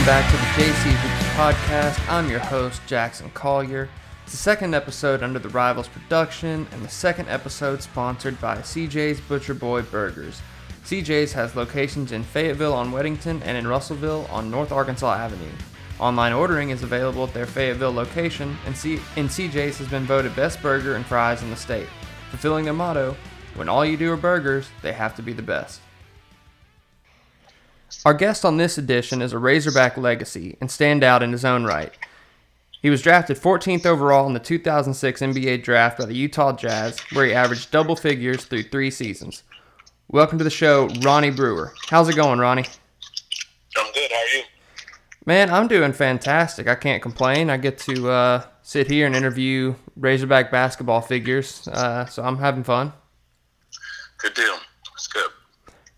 Welcome back to the JC Hoops podcast. I'm your host, Jackson Collier. It's the second episode under the Rivals production, and the second episode sponsored by CJ's Butcher Boy Burgers. CJ's has locations in Fayetteville on Weddington and in Russellville on North Arkansas Avenue. Online ordering is available at their Fayetteville location, and, C- and CJ's has been voted best burger and fries in the state, fulfilling their motto when all you do are burgers, they have to be the best. Our guest on this edition is a Razorback legacy and standout in his own right. He was drafted 14th overall in the 2006 NBA draft by the Utah Jazz, where he averaged double figures through three seasons. Welcome to the show, Ronnie Brewer. How's it going, Ronnie? I'm good. How are you? Man, I'm doing fantastic. I can't complain. I get to uh, sit here and interview Razorback basketball figures, uh, so I'm having fun. Good deal.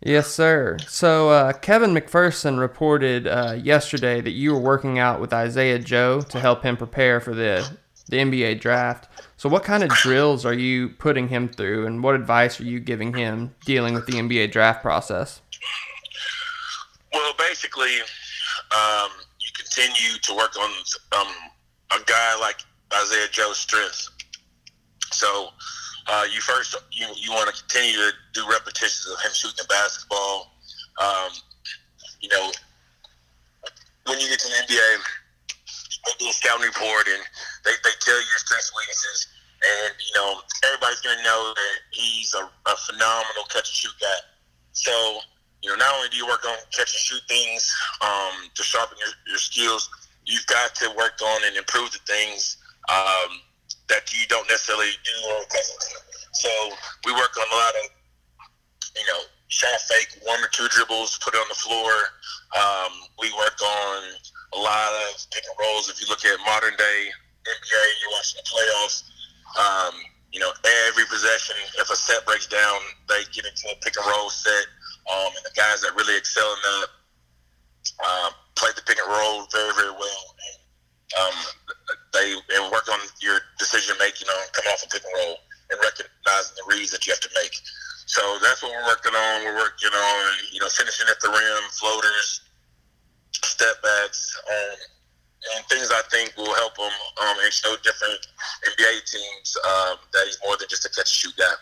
Yes, sir. So uh, Kevin McPherson reported uh, yesterday that you were working out with Isaiah Joe to help him prepare for the the NBA draft. So what kind of drills are you putting him through, and what advice are you giving him dealing with the NBA draft process? Well, basically, um, you continue to work on um, a guy like Isaiah Joe's strengths. So uh, you first you you want to continue to do repetitions of him shooting the basketball. Um, you know, when you get to the NBA, they do a scouting report and they, they tell you your strengths and weaknesses. And, you know, everybody's going to know that he's a, a phenomenal catch and shoot guy. So, you know, not only do you work on catch and shoot things um, to sharpen your, your skills, you've got to work on and improve the things um, that you don't necessarily do on So we work on a lot of, you know, shot fake, one or two dribbles, put it on the floor. Um, we work on a lot of pick and rolls. If you look at modern day NBA, you're watching the playoffs. Um, you know, every possession, if a set breaks down, they get into a pick and roll set. Um, and the guys that really excel in that uh, play the pick and roll very, very well. Um, they and work on your decision making on coming off a pick and roll and recognizing the reads that you have to make. So that's what we're working on. We're working on you know finishing at the rim, floaters, step backs, um, and things I think will help him um, and show different NBA teams um, that he's more than just a catch and shoot guy.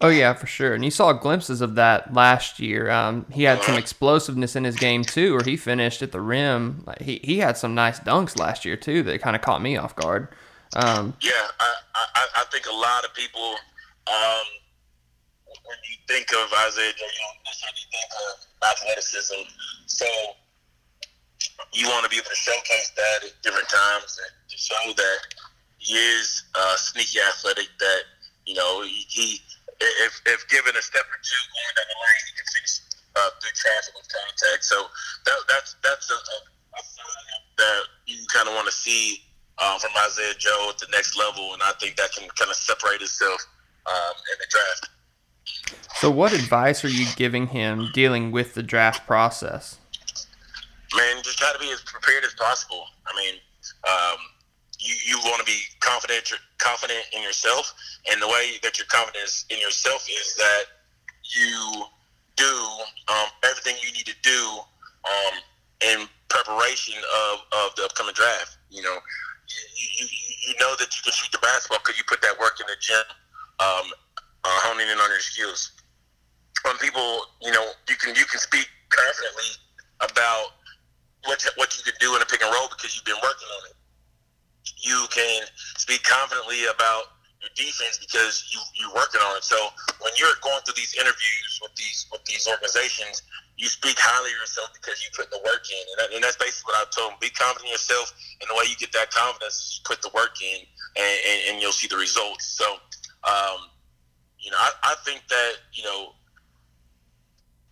Oh yeah, for sure. And you saw glimpses of that last year. Um, he had some explosiveness in his game too, where he finished at the rim. He he had some nice dunks last year too that kind of caught me off guard. Um, yeah, I, I, I think a lot of people, um, when you think of Isaiah Joe, you don't think of athleticism. So you want to be able to showcase that at different times and to show that he is uh, sneaky athletic. That you know he, he if, if given a step or two going down the lane, he can finish uh, through traffic with contact. So that, that's that's a, a, sign that you kind of want to see uh, from Isaiah Joe at the next level, and I think that can kind of separate itself um, in the draft. So, what advice are you giving him dealing with the draft process? Man, just try to be as prepared as possible. I mean, um, you, you want to be confident confident in yourself, and the way that you're confident in yourself is that you do um, everything you need to do um, in preparation of, of the upcoming draft. You know, you, you, you know that you can shoot the basketball because you put that work in the gym, um, uh, honing in on your skills. When people, you know, you can you can speak confidently about what what you can do in a pick and roll because you've been working on it you can speak confidently about your defense because you you're working on it. So when you're going through these interviews with these with these organizations, you speak highly of yourself because you put the work in, and, that, and that's basically what I told them: be confident in yourself, and the way you get that confidence, is put the work in, and, and, and you'll see the results. So, um, you know, I, I think that you know.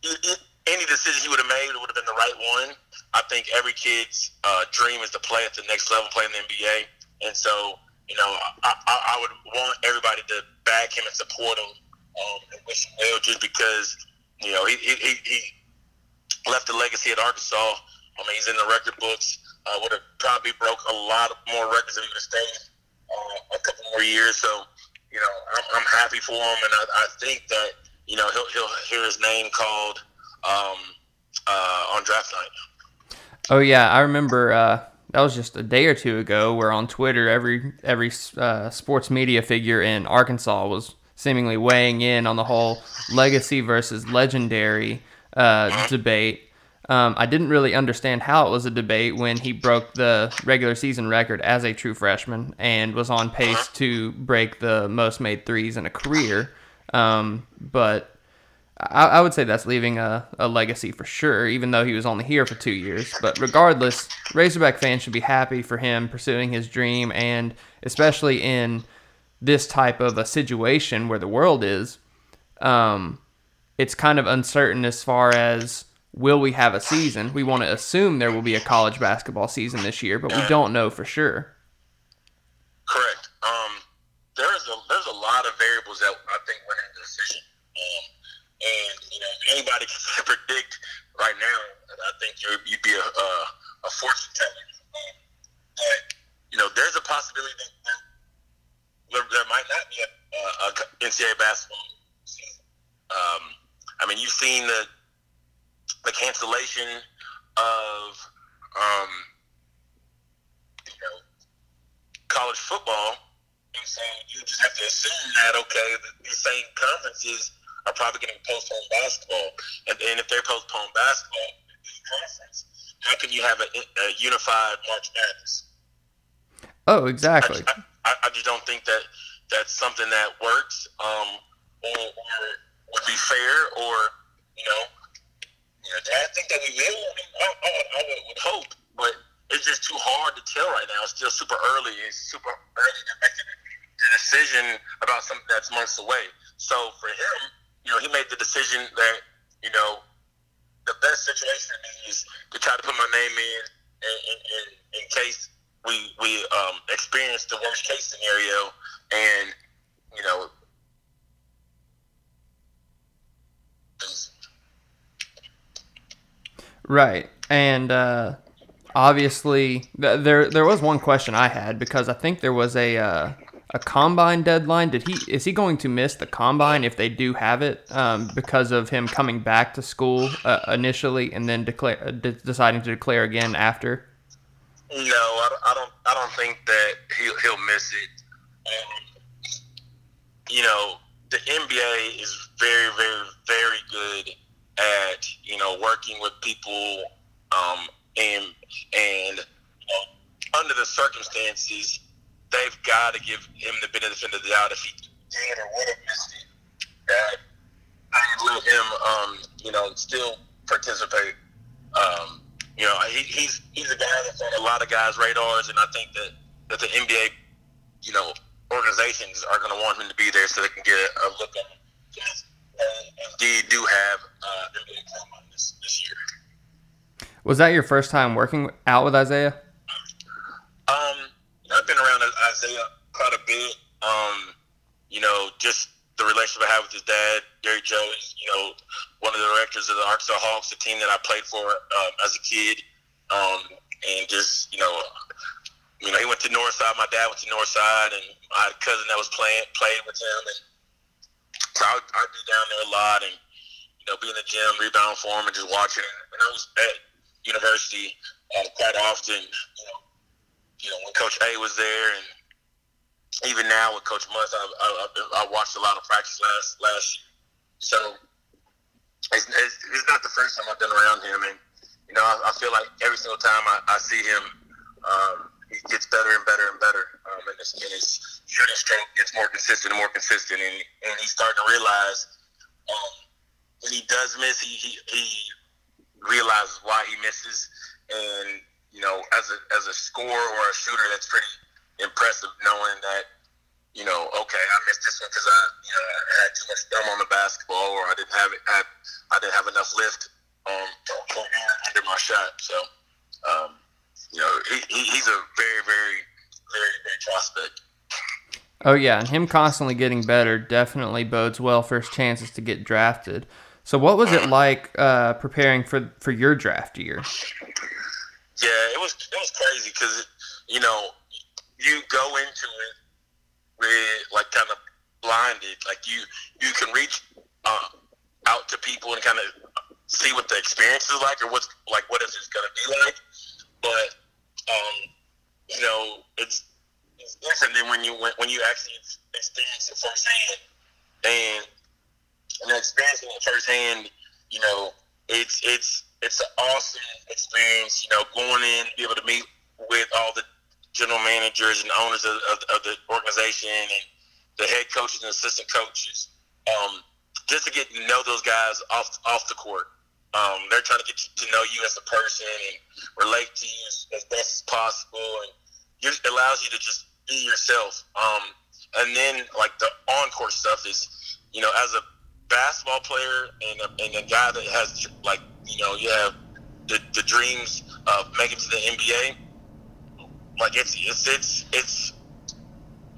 It, it, any decision he would have made would have been the right one. I think every kid's uh, dream is to play at the next level, play in the NBA. And so, you know, I, I, I would want everybody to back him and support him um, and wish him well just because, you know, he, he, he left a legacy at Arkansas. I mean, he's in the record books. Uh, would have probably broke a lot more records if he would have stayed uh, a couple more years. So, you know, I'm, I'm happy for him, and I, I think that you know he'll he'll hear his name called um, uh, on draft night. Oh yeah, I remember. Uh, that was just a day or two ago. Where on Twitter, every every uh, sports media figure in Arkansas was seemingly weighing in on the whole legacy versus legendary uh, debate. Um, I didn't really understand how it was a debate when he broke the regular season record as a true freshman and was on pace to break the most made threes in a career. Um, but I, I, would say that's leaving a, a legacy for sure, even though he was only here for two years. But regardless, Razorback fans should be happy for him pursuing his dream, and especially in this type of a situation where the world is, um, it's kind of uncertain as far as will we have a season? We want to assume there will be a college basketball season this year, but we don't know for sure. Correct. Um, there's a there's a lot of variables that I think went into the decision, um, and you know anybody can predict right now. I think you'd, you'd be a, a, a fortune teller. But you know, there's a possibility that, that there, there, might not be a, a, NCAA basketball season. Um, I mean, you've seen the the cancellation of um, you know college football, and so you just have to assume that okay, the same conferences are probably going to postpone basketball, and, and if they postpone basketball, conference, how can you have a, a unified March Madness? Oh, exactly. I, I, I, just don't think that that's something that works, um, or, or would be fair, or you know, I think that we will. I I, I, I would hope, but it's just too hard to tell right now. It's still super early. It's super early to make the decision about something that's months away. So for him, you know, he made the decision that you know the best situation is to try to put my name in in, in, in case we we um, experience the worst case scenario, and you know Right. And uh, obviously, th- there there was one question I had because I think there was a uh, a combine deadline. Did he is he going to miss the combine if they do have it um, because of him coming back to school uh, initially and then declare uh, de- deciding to declare again after? No, I don't. I don't, I don't think that he'll he'll miss it. Um, you know, the NBA is very, very, very good at you know working with people um, and and know, under the circumstances, they've got to give him the benefit of the doubt if he did or would have missed it. That I let him, um, you know, still participate. Um, you know, he, he's he's a guy that's on a lot of guys' radars, and I think that that the NBA, you know, organizations are going to want him to be there so they can get a, look at him indeed do have uh, NBA Combine this, this year. Was that your first time working out with Isaiah? Um, I've been around Isaiah quite a bit. Um, you know, just the relationship I have with his dad, Gary Joe, is you know one of the directors of the Arkansas Hawks, the team that I played for um, as a kid. Um, and just you know, you know, he went to Northside. My dad went to Northside, and I had a cousin that was playing played with him, and so I, I'd be down there a lot and, you know, be in the gym, rebound for him and just watching. And I was at university uh, quite often, you know, you know, when Coach A was there and even now with Coach Muntz, I, I, I watched a lot of practice last last year. So it's, it's, it's not the first time I've been around him. And, you know, I, I feel like every single time I, I see him, um, he gets better and better and better. Um, and, his, and his shooting stroke gets more consistent and more consistent. And, and he's starting to realize um, when he does miss, he, he, he realizes why he misses. And, you know, as a, as a scorer or a shooter, that's pretty impressive knowing that, you know, okay, I missed this one because I, you know, I had too much thumb on the basketball or I didn't have it, I, I didn't have enough lift um, under my shot. So, um, you know, he, he's a very, very, very, very prospect. Oh yeah, and him constantly getting better definitely bodes well for his chances to get drafted. So, what was it like uh, preparing for for your draft year? Yeah, it was it was crazy because you know you go into it with like kind of blinded, like you you can reach uh, out to people and kind of see what the experience is like or what's like what is it going to be like. But um, you know, it's it's different than when you when, when you actually experience it firsthand, and and experiencing it firsthand, you know, it's it's it's an awesome experience. You know, going in, be able to meet with all the general managers and owners of, of, of the organization and the head coaches and assistant coaches, um, just to get to know those guys off off the court. Um, they're trying to get to know you as a person and relate to you as best as possible, and it allows you to just be yourself. Um, and then like the on court stuff is, you know, as a basketball player and a, and a guy that has like you know you have the, the dreams of making to the NBA. Like it's it's it's it's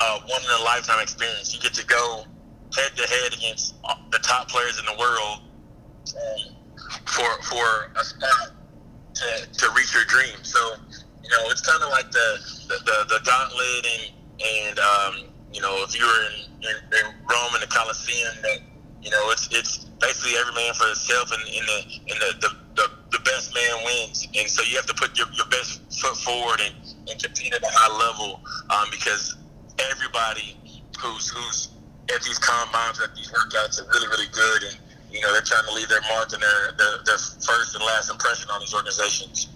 a one in a lifetime experience. You get to go head to head against the top players in the world for for a spot to, to reach your dream. So you know it's kind of like the, the the, the gauntlet and and um, you know if you were in, in, in Rome in the Colosseum that you know, it's it's basically every man for himself, and, and the and the, the, the, the best man wins. And so you have to put your, your best foot forward and, and compete at a high level um, because everybody who's who's at these combines at these workouts are really really good, and you know they're trying to leave their mark and their, their their first and last impression on these organizations.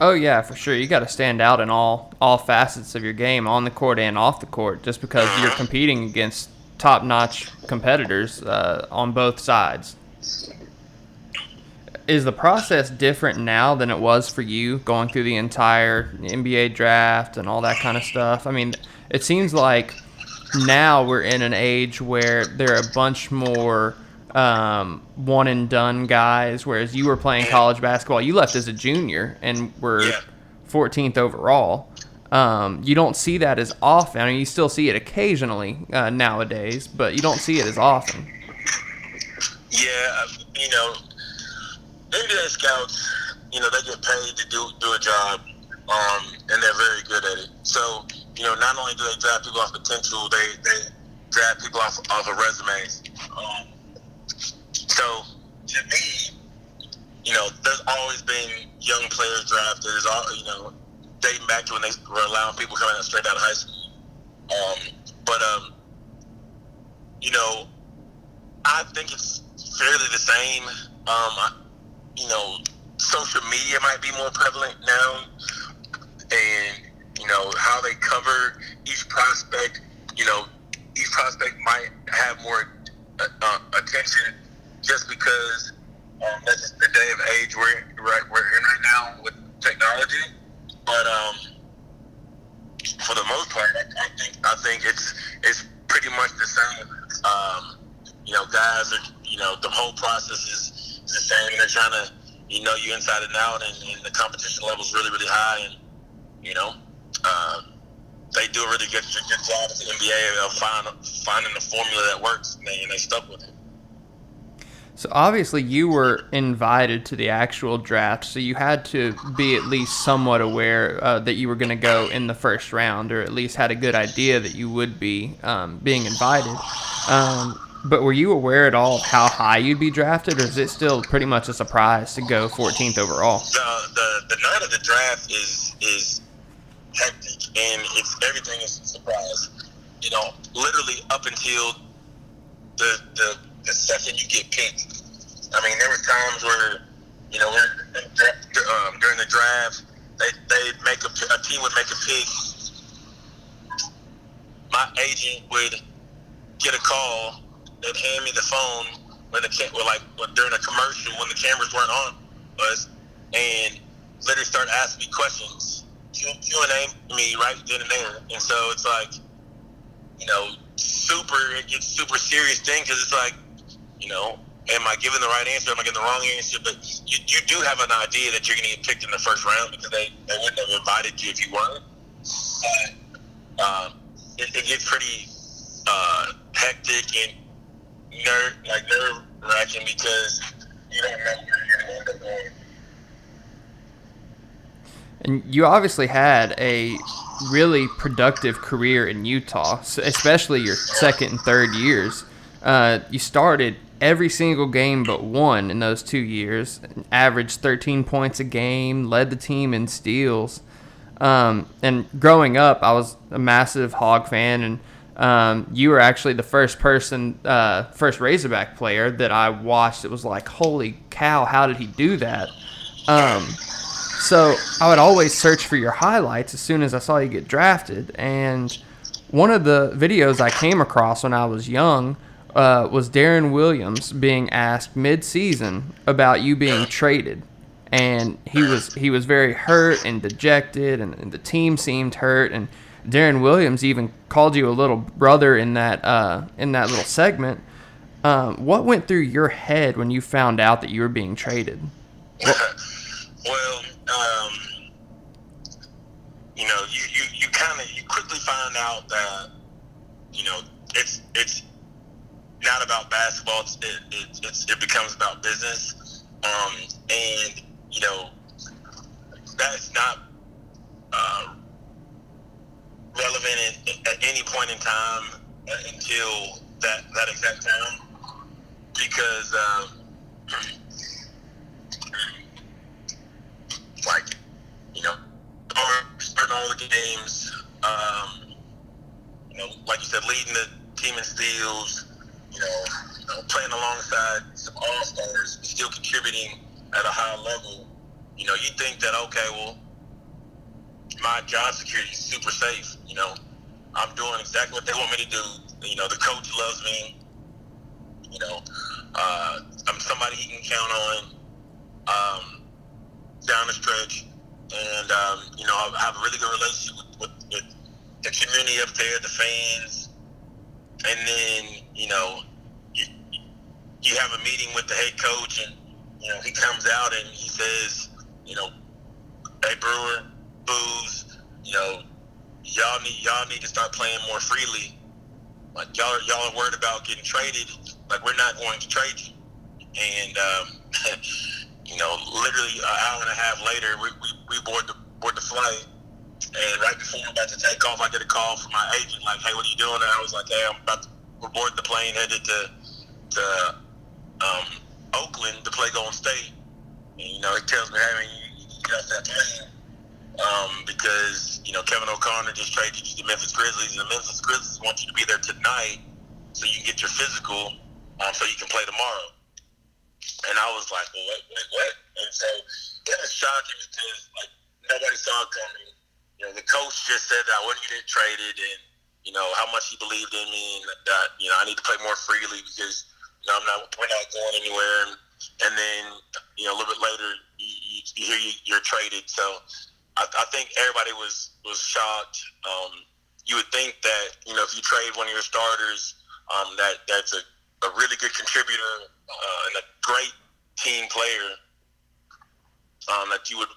Oh yeah, for sure. You got to stand out in all all facets of your game, on the court and off the court, just because you're mm-hmm. competing against top notch competitors uh, on both sides. Is the process different now than it was for you going through the entire NBA draft and all that kind of stuff? I mean, it seems like now we're in an age where there are a bunch more um, one and done guys, whereas you were playing college basketball. You left as a junior and were yeah. 14th overall. Um, you don't see that as often. I mean, you still see it occasionally uh, nowadays, but you don't see it as often. Yeah, you know, NBA scouts, you know, they get paid to do do a job, um, and they're very good at it. So, you know, not only do they draft people off potential, they they draft people off off of resumes. Um, so, to me, you know, there's always been young players drafted. There's all you know dating back to when they were allowing people coming out straight out of high school. Um, but um, you know, I think it's fairly the same. Um, I, you know, social media might be more prevalent now, and you know how they cover each prospect. You know, each prospect might have more uh, uh attention just because um, that's the day of age we're right we're in right now with technology. But um, for the most part, I, think I think it's it's pretty much the same. Um, you know, guys are you know the whole process is, is the same. They're trying to you know you inside and out, and, and the competition level is really really high, and you know. Uh, they do a really good, good job at the NBA of find, finding the formula that works, and they, and they stuck with it. So obviously you were invited to the actual draft, so you had to be at least somewhat aware uh, that you were going to go in the first round, or at least had a good idea that you would be um, being invited. Um, but were you aware at all of how high you'd be drafted, or is it still pretty much a surprise to go 14th overall? The the, the night of the draft is is hectic, and it's everything is a surprise. You know, literally up until the the the second you get picked. I mean, there were times where, you know, um, during the draft, they they make a, a team would make a pick. My agent would get a call. They'd hand me the phone when the like during a commercial when the cameras weren't on us, and literally start asking me questions, Q and A me right then and there. And so it's like, you know, super. It gets super serious thing because it's like you know, am I giving the right answer? Am I getting the wrong answer? But you, you do have an idea that you're going to get picked in the first round because they, they wouldn't have invited you if you weren't. But um, it, it gets pretty uh, hectic and nerve like nerve wracking because you don't know where you're going to end up going. And you obviously had a really productive career in Utah, especially your second and third years. Uh, you started every single game but one in those two years. Averaged 13 points a game, led the team in steals. Um, and growing up, I was a massive Hog fan, and um, you were actually the first person, uh, first Razorback player that I watched. It was like, holy cow, how did he do that? Um, so I would always search for your highlights as soon as I saw you get drafted. And one of the videos I came across when I was young uh, was Deron Williams being asked mid-season about you being traded, and he was he was very hurt and dejected, and, and the team seemed hurt, and Deron Williams even called you a little brother in that uh, in that little segment. Um, what went through your head when you found out that you were being traded? well, um, you know, you, you, you kind of you quickly find out that you know it's it's not about basketball. It's, it, it, it's, it becomes about business, um, and you know that's not uh, relevant at, at, any point in time uh, until that that exact time, because um, like you know starting all the games, um, you know, like you said, leading the team in steals, you know, you know playing alongside some all stars, still contributing at a high level. You know, you think that okay, well, my job security is super safe. You know, I'm doing exactly what they want me to do. You know, the coach loves me. You know, uh, I'm somebody he can count on um, down the stretch, and um, you know, I have a really good relationship with, with, with the community up there, the fans, and then you know, you have a meeting with the head coach, and you know, he comes out and he says, you know, hey Brewer, booze, you know, y'all need y'all need to start playing more freely. Like y'all are, y'all are worried about getting traded. Like we're not going to trade you. And um, you know, literally an hour and a half later, we, we, we board the board the flight. And right before I'm about to take off, I get a call from my agent, like, "Hey, what are you doing?" And I was like, "Hey, I'm about to we're boarding the plane headed to to um, Oakland to play Golden State." And you know, it tells me, "Hey, man, you, you off that plane." Um, because you know Kevin O'Connor just traded you to the Memphis Grizzlies, and the Memphis Grizzlies want you to be there tonight so you can get your physical, um, so you can play tomorrow. And I was like, well, what, what, what? And so it was shocking because like nobody saw it coming. You know, the coach just said that I wouldn't get traded, and you know how much he believed in me, and that you know I need to play more freely because know I'm not we're not going anywhere. And, and then you know a little bit later you, you, you hear you, you're traded. So I, I think everybody was was shocked. Um, you would think that you know if you trade one of your starters, um, that that's a, a really good contributor uh, and a great team player, um, that you would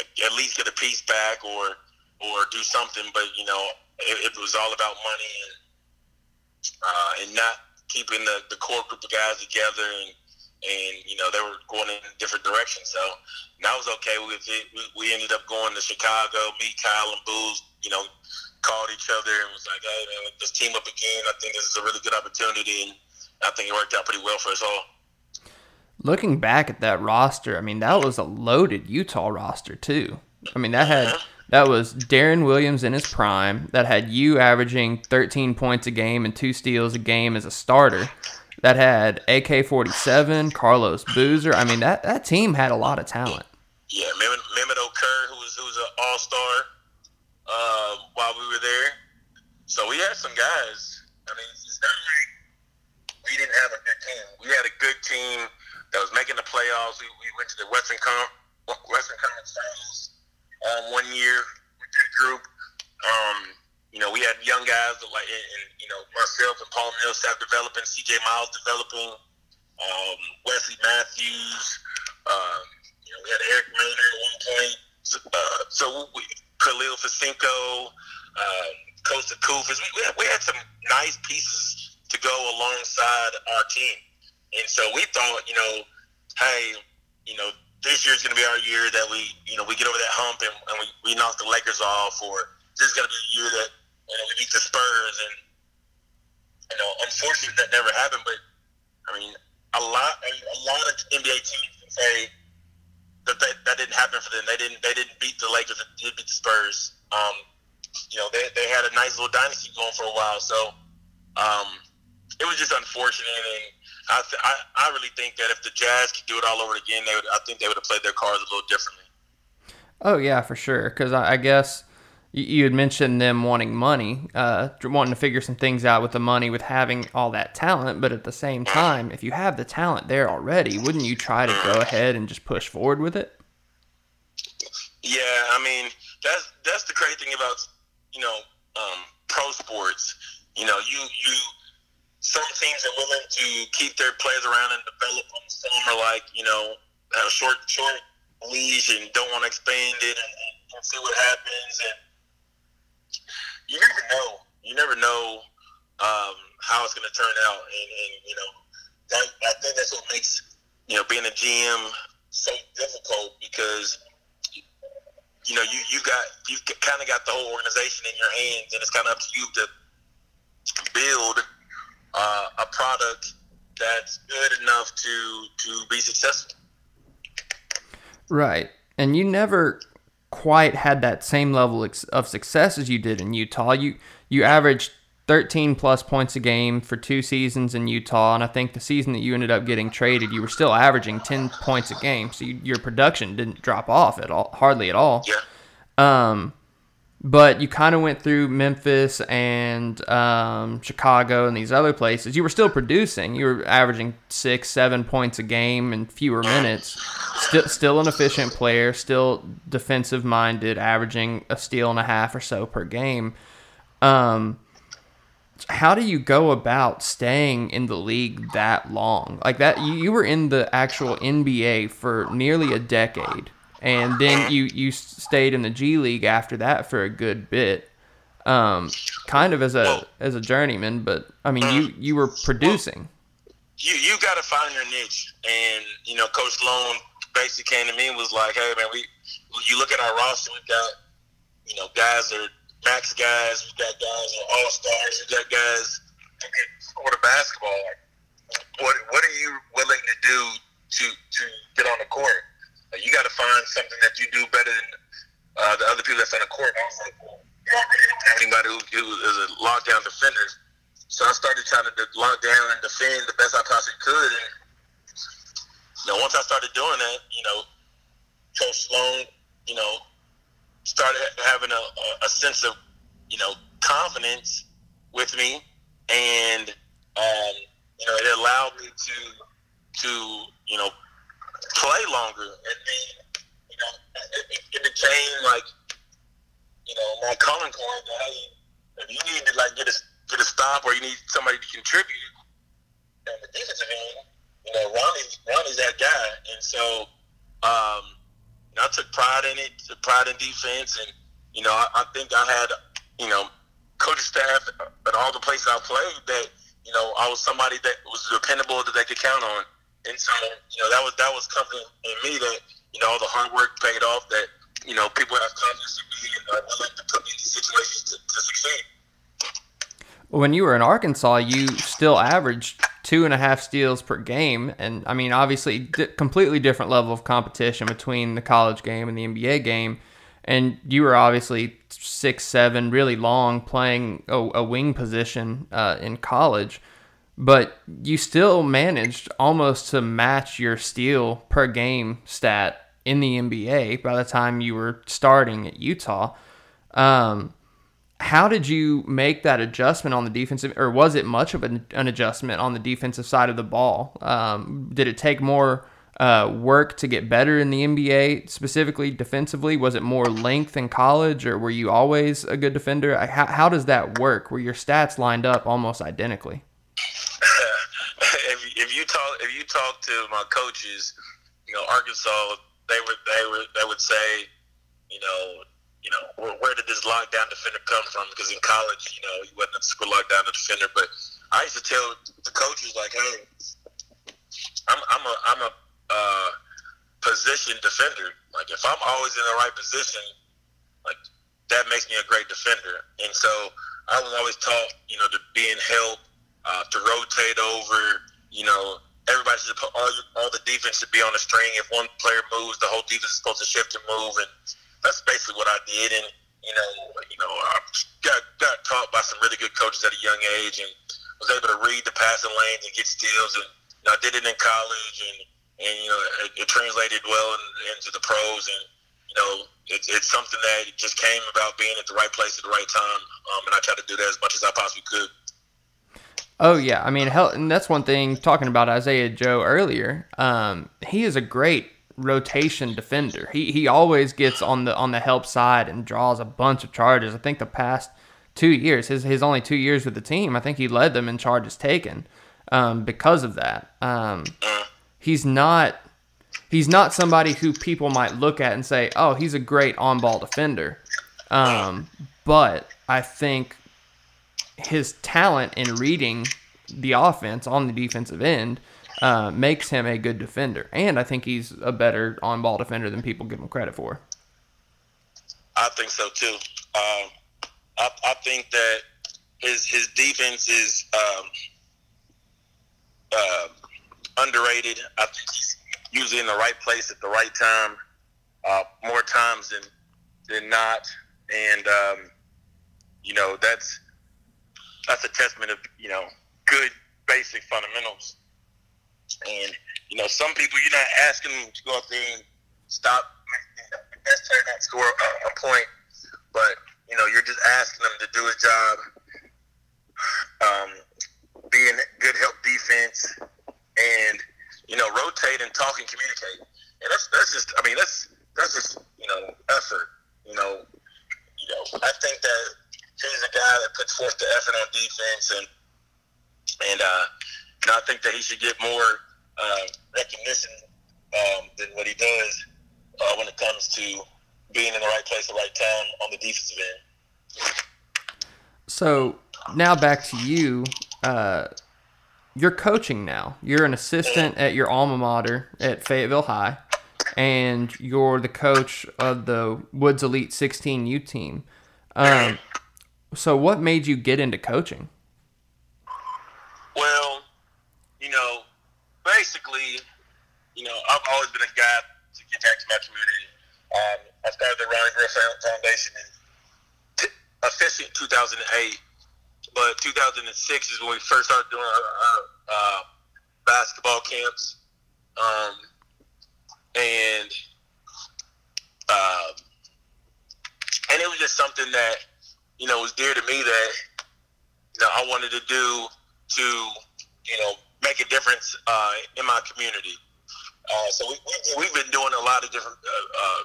at least get a piece back or or do something. But you know, it, it was all about money and uh, and not keeping the, the core group of guys together and and you know they were going in different directions. So that was okay with it. We, we ended up going to Chicago. Me, Kyle, and Boos, you know, called each other and was like, "Hey, man, let's team up again. I think this is a really good opportunity, and I think it worked out pretty well for us all." Looking back at that roster, I mean, that was a loaded Utah roster too. I mean, that had uh-huh. That was Deron Williams in his prime. That had you averaging 13 points a game and two steals a game as a starter that had AK 47, Carlos Boozer. I mean, that, that team had a lot of talent. Yeah, Mehmet Okur, who was, who was an all star uh, while we were there. So we had some guys. I mean, it's not like we didn't have a good team. We had a good team that was making the playoffs. We, we went to the Western, Com- Western Conference Finals um, one year with that group. Um, you know, we had young guys like, and, and you know, myself and Paul Millsap developing, C.J. Miles developing, um, Wesley Matthews. Um, you know, we had Eric Maynor at one point. So, uh, so we, Kyrylo Fesenko, um, Kosta Koufos. We, we, had, we had some nice pieces to go alongside our team, and so we thought, you know, hey, you know, this year's going to be our year that we, you know, we get over that hump and, and we, we knock the Lakers off, or this is going to be a year that you know, we beat the Spurs, and you know, unfortunately that never happened. But I mean, a lot a lot of NBA teams can say that, that that didn't happen for them. They didn't they didn't beat the Lakers. They did beat the Spurs. Um, you know, they, they had a nice little dynasty going for a while. So um, it was just unfortunate. And I, th- I I really think that if the Jazz could do it all over again, they would. I think they would have played their cards a little differently. Oh yeah, for sure. Because I, I, guess you, you, had mentioned them wanting money, uh, wanting to figure some things out with the money, with having all that talent. But at the same time, if you have the talent there already, wouldn't you try to go ahead and just push forward with it? Yeah, I mean that's that's the crazy thing about you know um, pro sports. You know, you you some teams are willing to keep their players around and develop them. Some are like you know have a short short leash and don't want to expand it and, and see what happens. And you never know. You never know um, how it's going to turn out. And, and you know, that, I think that's what makes you know being a GM so difficult because you know you you got you kind of got the whole organization in your hands, and it's kind of up to you to build uh, a product that's good enough to to be successful. Right. And you never quite had that same level of success as you did in Utah. You you averaged 13 plus points a game for two seasons in Utah, and I think the season that you ended up getting traded, you were still averaging 10 points a game. So you, your production didn't drop off at all, hardly at all. Yeah. Um, but you kind of went through Memphis and um, Chicago and these other places. You were still producing. You were averaging six, seven points a game in fewer minutes. Still, still an efficient player. Still defensive minded, averaging a steal and a half or so per game. Um, how do you go about staying in the league that long? Like that, you, you were in the actual NBA for nearly a decade and then you you stayed in the G League after that for a good bit, um, kind of as a as a journeyman. But I mean, you you were producing. You you got to find your niche, and you know, Coach Sloan basically came to me and was like, "Hey man, we you look at our roster, we've got you know guys that are max guys, we've got guys that are all stars, we've got guys who can score the basketball. What what are you willing to do to to get on the court?" You got to find something that you do better than uh, the other people that's on the court. I was like, well, anybody who, who is a lockdown defender. So I started trying to lock down and defend the best I possibly could. And you know, once I started doing that, you know, Coach Sloan, you know, started having a, a sense of, you know, confidence with me, and um, you know, it allowed me to to you know play longer, and then you know it, it became like you know my calling card. Hey, if you need to like get a get a stop or you need somebody to contribute on the defensive end, you know Ronnie Ronnie's that guy, and so um, you know, I took pride in it, took pride in defense, and you know I, I think I had you know coaching staff at all the places I played that you know I was somebody that was dependable that they could count on. And so, you know, that was that was coming in me that you know all the hard work paid off. That you know people have confidence in me and are willing to put me in these situations to, to succeed. When you were in Arkansas, you still averaged two and a half steals per game, and I mean, obviously, di- completely different level of competition between the college game and the NBA game. And you were obviously six seven, really long, playing a, a wing position uh, in college but you still managed almost to match your steal per game stat in the NBA by the time you were starting at Utah. Um, how did you make that adjustment on the defensive, or was it much of an, an adjustment on the defensive side of the ball? Um, did it take more uh, work to get better in the NBA, specifically defensively? Was it more length in college, or were you always a good defender? How, how does that work? Were your stats lined up almost identically? You talk to my coaches, you know Arkansas, they would they would they would say, you know, you know where, where did this lockdown defender come from? Because in college, you know, you wasn't a super lockdown defender, but I used to tell the coaches like, hey, I'm I'm a I'm a uh, position defender. Like if I'm always in the right position, like that makes me a great defender. And so I was always taught, you know, to be in help uh, to rotate over, you know, everybody should put all all the defense should be on the string. If one player moves, the whole defense is supposed to shift and move, and that's basically what I did. And you know, you know, I got got taught by some really good coaches at a young age, and was able to read the passing lanes and get steals. And you know, I did it in college, and and you know, it, it translated well in, into the pros. And you know, it, it's something that just came about being at the right place at the right time. Um, and I tried to do that as much as I possibly could. Oh yeah, I mean, hell, and that's one thing. Talking about Isaiah Joe earlier, um, he is a great rotation defender. He he always gets on the on the help side and draws a bunch of charges. I think the past two years, his his only two years with the team, I think he led them in charges taken um, because of that. Um, he's not he's not somebody who people might look at and say, oh, he's a great on ball defender. Um, but I think his talent in reading the offense on the defensive end uh, makes him a good defender, and I think he's a better on-ball defender than people give him credit for. I think so too. Um, I, I, think that his his defense is um, uh, underrated. I think he's usually in the right place at the right time, uh, more times than than not, and um, you know that's that's a testament of you know good basic fundamentals. And you know, some people you're not asking them to go out there and stop best not score a, a point, but you know, you're just asking them to do a job, um, being good help defense, and you know, rotate and talk and communicate. And that's that's just, I mean, that's that's just you know effort. You know, you know, I think that he's a guy that puts forth the effort on defense, and and uh, know, I think that he should get more uh, recognition um, than what he does uh, when it comes to being in the right place the right time on the defensive end. So now back to you. Uh, you're coaching now. You're an assistant at your alma mater at Fayetteville High, and you're the coach of the Woods Elite 16U team. Um, so, what made you get into coaching? Well, you know, basically, you know, I've always been a guy to give back to my community. Um, I started the Ronnie Griff Foundation in t- officially in 2008, but 2006 is when we first started doing our, our uh, basketball camps, um, and uh, and it was just something that you know it was dear to me that you know I wanted to do to you know make a difference uh, in my community. Uh, so we, we, have been doing a lot of different uh, uh,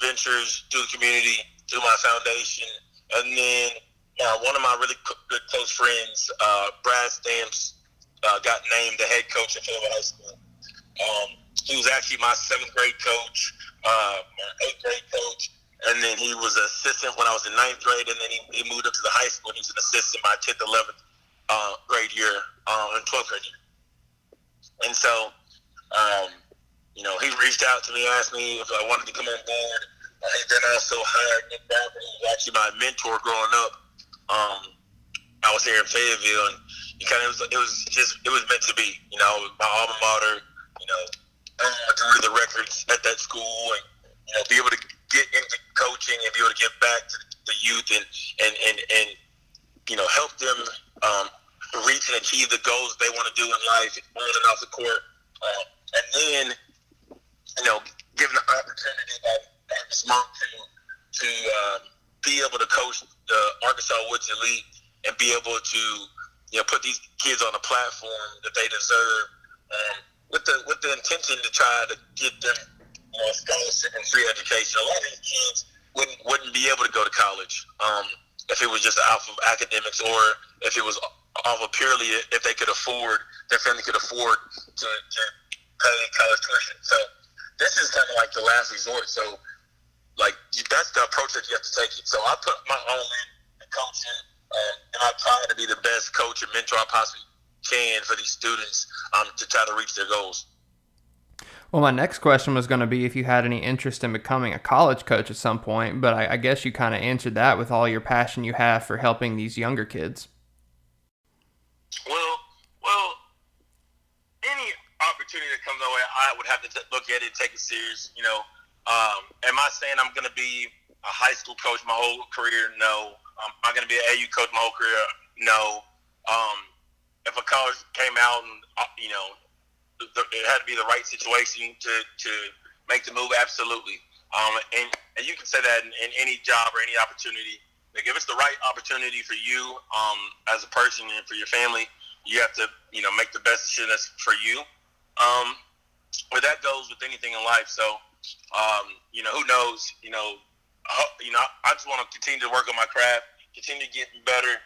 ventures through the community, through my foundation, and then uh, one of my really good close friends, uh, Brad Stamps, got named the head coach at Fayetteville High School. Um, he was actually my seventh grade coach, my eighth grade coach, and then he was an assistant when I was in ninth grade, and then he, he moved up to the high school. He was an assistant my 10th, 11th uh, grade year uh, and 12th grade year. And so, um, you know, he reached out to me, asked me if I wanted to come on board. Uh, he then also hired Nick Bradford, who was actually my mentor growing up. Um, I was here in Fayetteville, and it kind of was, it was just it was meant to be. You know, my alma mater. You know, I drew the records at that school, and you know, be able to get into coaching and be able to give back to the youth and and and, and you know help them um, reach and achieve the goals they want to do in life on and off the court. Uh, and then, you know, given the opportunity by this month to to uh, be able to coach the Arkansas Woods Elite and be able to you know put these kids on a platform that they deserve um, with the with the intention to try to get them know, scholarship and free education. A lot of these kids wouldn't wouldn't be able to go to college um, if it was just off of academics or if it was off of purely if they could afford, their family could afford to, to pay college tuition. So this is kind of like the last resort. So like that's the approach that you have to take. It. So I put my own in the coaching, and I try to be the best coach and mentor I possibly can for these students um, to try to reach their goals. Well, my next question was going to be if you had any interest in becoming a college coach at some point, but I, I guess you kind of answered that with all your passion you have for helping these younger kids. Well, well, any opportunity that comes my way, I would have to t- look at it, take it serious. You know, um, am I saying I'm going to be a high school coach my whole career? No. Um, am I going to be an AU coach my whole career? No. Um, if a college came out and uh, you know it had to be the right situation to to make the move, absolutely. Um, and and you can say that in, in any job or any opportunity. Like if it's the right opportunity for you um, as a person and for your family, you have to you know make the best decision that's for you. Um, but that goes with anything in life. So um, you know who knows? You know, you know I just want to continue to work on my craft, continue to get better,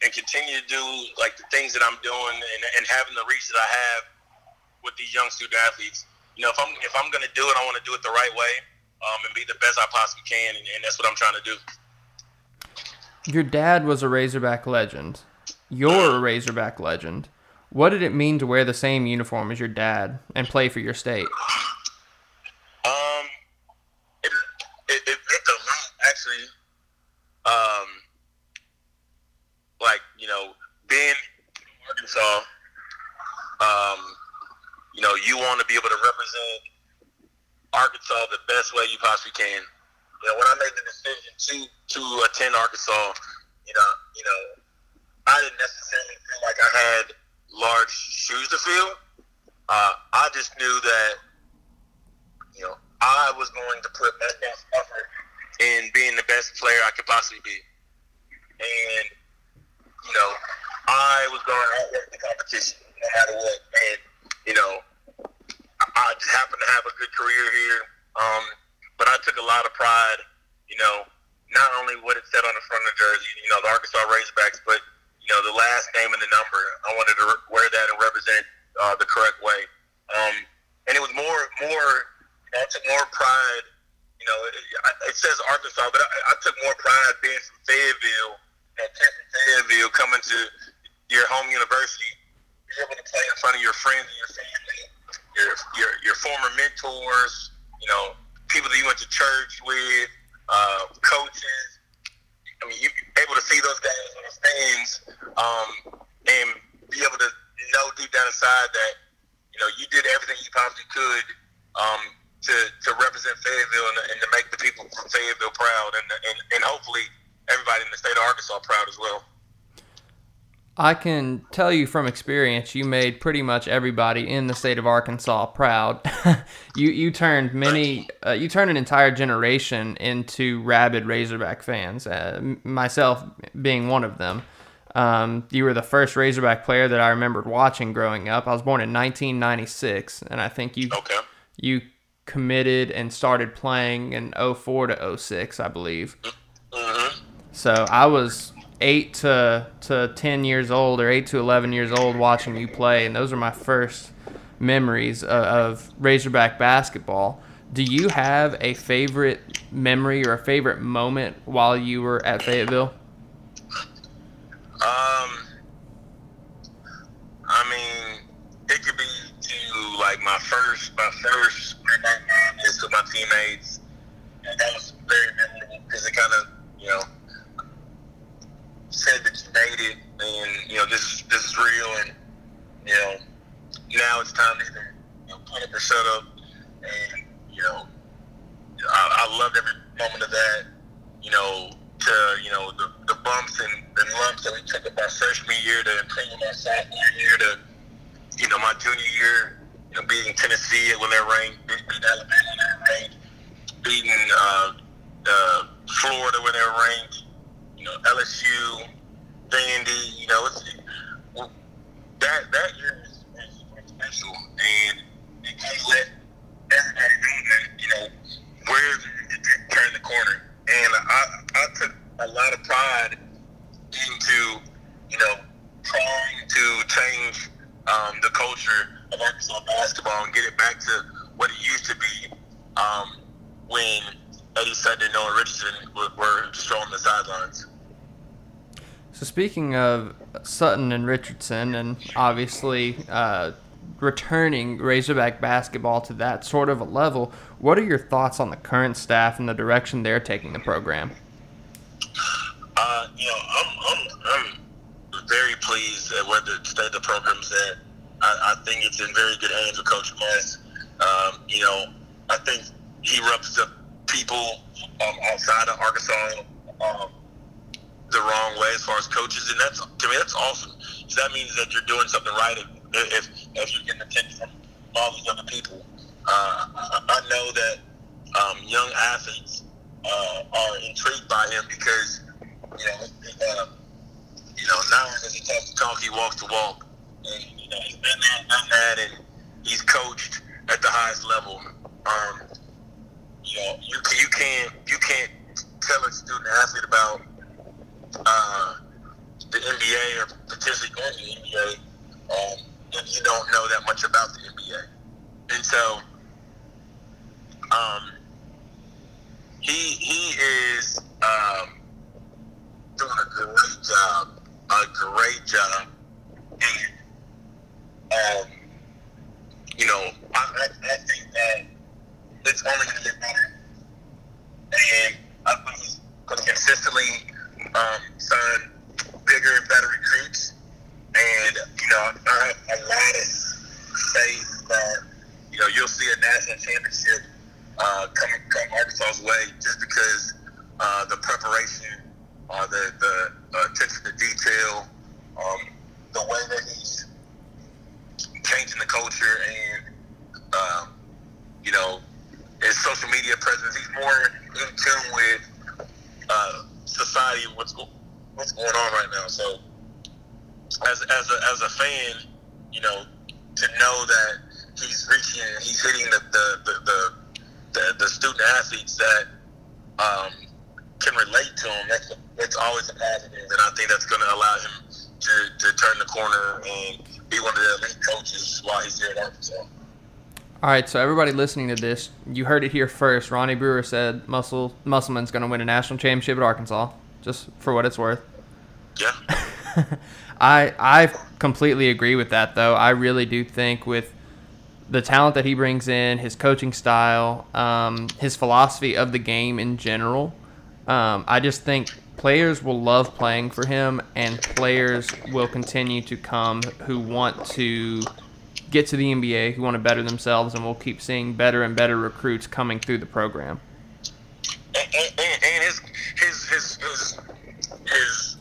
and continue to do like the things that I'm doing and, and having the reach that I have with these young student athletes. You know, if I'm if I'm going to do it, I want to do it the right way um, and be the best I possibly can, and, and that's what I'm trying to do. Your dad was a Razorback legend. You're a Razorback legend. What did it mean to wear the same uniform as your dad and play for your state? Um, it it, it meant a lot actually. Um, like you know, being in Arkansas, um, you know, you want to be able to represent Arkansas the best way you possibly can you know, when I made the decision to to attend Arkansas, you know, you know, I didn't necessarily feel like I had large shoes to fill. Uh, I just knew that, you know, I was going to put my best effort in being the best player I could possibly be, and you know, I was going to outwork the competition no matter what. And you know, I just happened to have a good career here. Um, but I took a lot of pride, you know, not only what it said on the front of the jersey, you know, the Arkansas Razorbacks, but you know, the last name and the number. I wanted to wear that and represent uh, the correct way. Um, and it was more, more. I took more pride. You know, it, it says Arkansas, but I, I took more pride being from Fayetteville and Fayetteville, coming to your home university, be able to play in front of your friends and your family, your your, your former mentors. You know, people that you went to church with, uh, coaches. I mean, you able to see those guys on the stands um, and be able to know deep down inside that you know you did everything you possibly could um, to to represent Fayetteville and, and, to make the people from Fayetteville proud, and, and and hopefully everybody in the state of Arkansas proud as well. I can tell you from experience, you made pretty much everybody in the state of Arkansas proud. you you turned many, uh, you turned an entire generation into rabid Razorback fans. Uh, myself being one of them. Um, you were the first Razorback player that I remembered watching growing up. I was born in 1996, and I think you okay. you committed and started playing in 04 to 06, I believe. Mm-hmm. So I was eight to to ten years old or eight to eleven years old watching you play, and those are my first memories of, of Razorback basketball. Do you have a favorite memory or a favorite moment while you were at Fayetteville? Um, I mean, it could be to like my first, my first is to my teammates, and that was very memorable because it kind of, you know, said that you made it, and you know this is this is real, and you know now it's time to either you put up or shut up, and you know I, I loved every moment of that. You know to you know the, the bumps and, and lumps that we took up our freshman year to improving our sophomore year to you know my junior year, you know beating Tennessee when they're ranked, beating Alabama when they're ranked, beating uh, uh, Florida when they're ranked you know, LSU, Vandy, you know, it's, that that year was, was special, and it kind of let everybody know that you know where turn the corner, and I I took a lot of pride into you know trying to change um, the culture of Arkansas basketball and get it back to what it used to be um, when Eddie Sutton and Nolan Richardson were, were strolling the sidelines. So of Sutton and Richardson, and obviously uh, returning Razorback basketball to that sort of a level, what are your thoughts on the current staff and the direction they're taking the program? Uh, you know, I'm, I'm, I'm very pleased at where the state of the program's at. I, I think it's in very good hands with Coach Muss. Um, you know, I think he rubs the people um, outside of Arkansas um, the wrong way as far as coaches, and that's to me that's awesome. So that means that you're doing something right if if, if you're getting attention from all these other people. Uh, I, know that um, young athletes uh, are intrigued by him because you know uh, you know now as he talks the talk, he walks the walk, and you know he's been there, done that, and he's coached at the highest level. Um, you know, you you can't you can't tell a student athlete about uh, the NBA or potentially going to the NBA um, if you don't know that much about the NBA. And so, um, he he is um, doing a great job, a great job, and um, you know, I, I, I think that it's only going to get better, and I think he's consistently um, sign bigger and better recruits. And, you know, I have a lot of faith that, you know, you'll see a national championship uh, come, come Arkansas's way just because uh, the preparation, uh, the, the attention to detail, um, the way that he's changing the culture and, um, you know, his social media presence, he's more in tune with uh, society, what's go- what's going on right now. So, as as a as a fan, you know, to know that he's reaching, he's hitting the the the the, the, the student athletes that um, can relate to him. That's that's always a positive, and I think that's going to allow him to, to turn the corner and be one of the elite coaches while he's here at Arkansas. All right, so everybody listening to this, you heard it here first. Ronnie Brewer said Muscle Musselman's going to win a national championship at Arkansas, just for what it's worth. Yeah. I I completely agree with that, though. I really do think with the talent that he brings in, his coaching style, um, his philosophy of the game in general, um, I just think players will love playing for him, and players will continue to come who want to get to the NBA, who want to better themselves, and we'll keep seeing better and better recruits coming through the program. And, and, and his, his his his his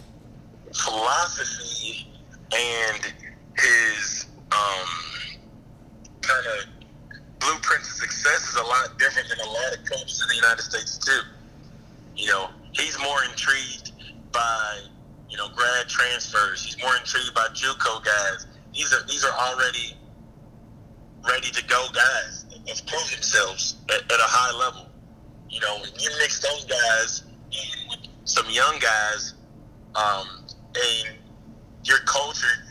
philosophy and his um, kind of blueprint to success is a lot different than a lot of coaches in the United States too. You know, he's more intrigued by you know grad transfers. He's more intrigued by JUCO guys. These are these are already ready to go guys that's proved themselves at, at a high level. You know, when you mix those guys in with some young guys, um, and your culture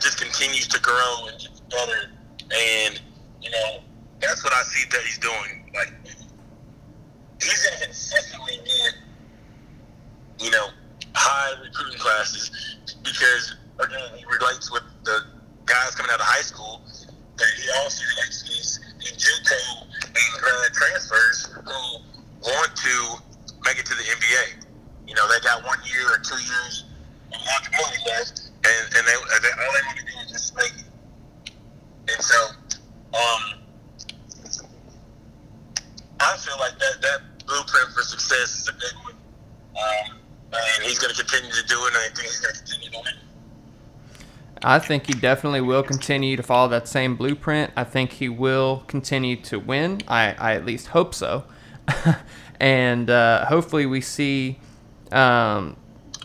just continues to grow and gets better. And you know, that's what I see that he's doing. Like he's to consistently get, you know, high recruiting classes because again he relates with the guys coming out of high school. But he also to these, these JUCO grad transfers who want to make it to the NBA. You know, they got one year or two years of eligibility left, and, and they, they all they want to do is just make it. And so, um, I feel like that that blueprint for success is a good one. Um, and he's going to continue to do it, and I think he's going to continue doing it. I think he definitely will continue to follow that same blueprint. I think he will continue to win. I, I at least hope so. and uh, hopefully we see um,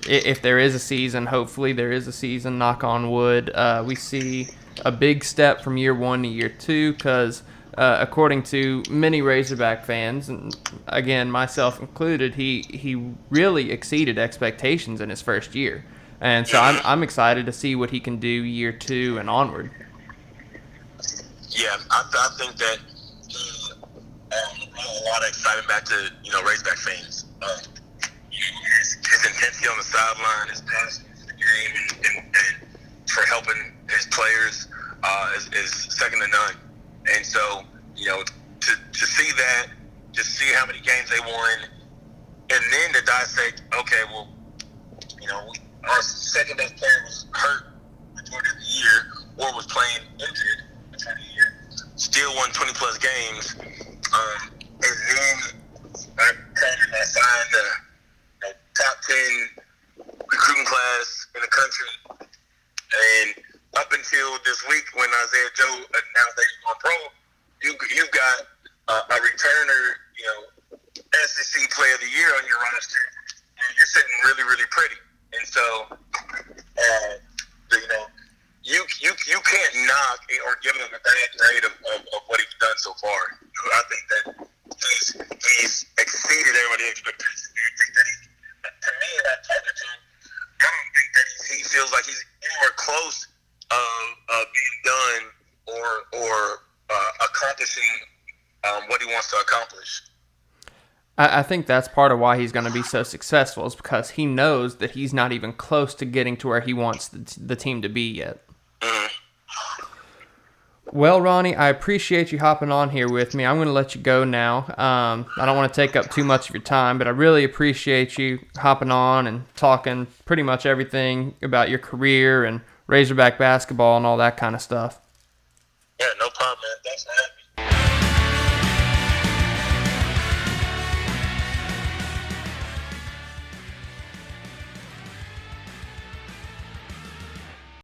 if there is a season, hopefully there is a season, knock on wood, uh, we see a big step from year one to year two because. Uh, according to many Razorback fans, and again myself included, he he really exceeded expectations in his first year. And so I'm, I'm excited to see what he can do year two and onward. Yeah, I, I think that um, brought a lot of excitement back to you know Razorback fans. Uh, his, his intensity on the sideline, his passion for the game, and, and, and for helping his players uh, is, is second to none. And so you know to to see that, to see how many games they won, and then to dissect, okay, well, you know, we, our second best player was hurt majority of the year or was playing injured majority of the year. still won 20 plus games. Um, and then I of I signed the, the top 10 recruiting class in the country. And up until this week when Isaiah Joe announced that he's going pro, you you got uh, a returner, you know, SEC Player of the Year on your roster. And you're sitting really, really pretty. And so, uh, you know, you you you can't knock or give him a bad grade of, of, of what he's done so far. I think that he's he's exceeded everybody's expectations. I think that he, to me, that talking to him, I don't think that he, feels like he's anywhere close of uh, being done or or uh, accomplishing um, what he wants to accomplish. I, I think that's part of why he's going to be so successful is because he knows that he's not even close to getting to where he wants the, the team to be yet. Mhm. Well, Ronnie, I appreciate you hopping on here with me. I'm going to let you go now. Um, I don't want to take up too much of your time, but I really appreciate you hopping on and talking pretty much everything about your career and Razorback basketball and all that kind of stuff. Yeah, no problem, man. Thanks for having me.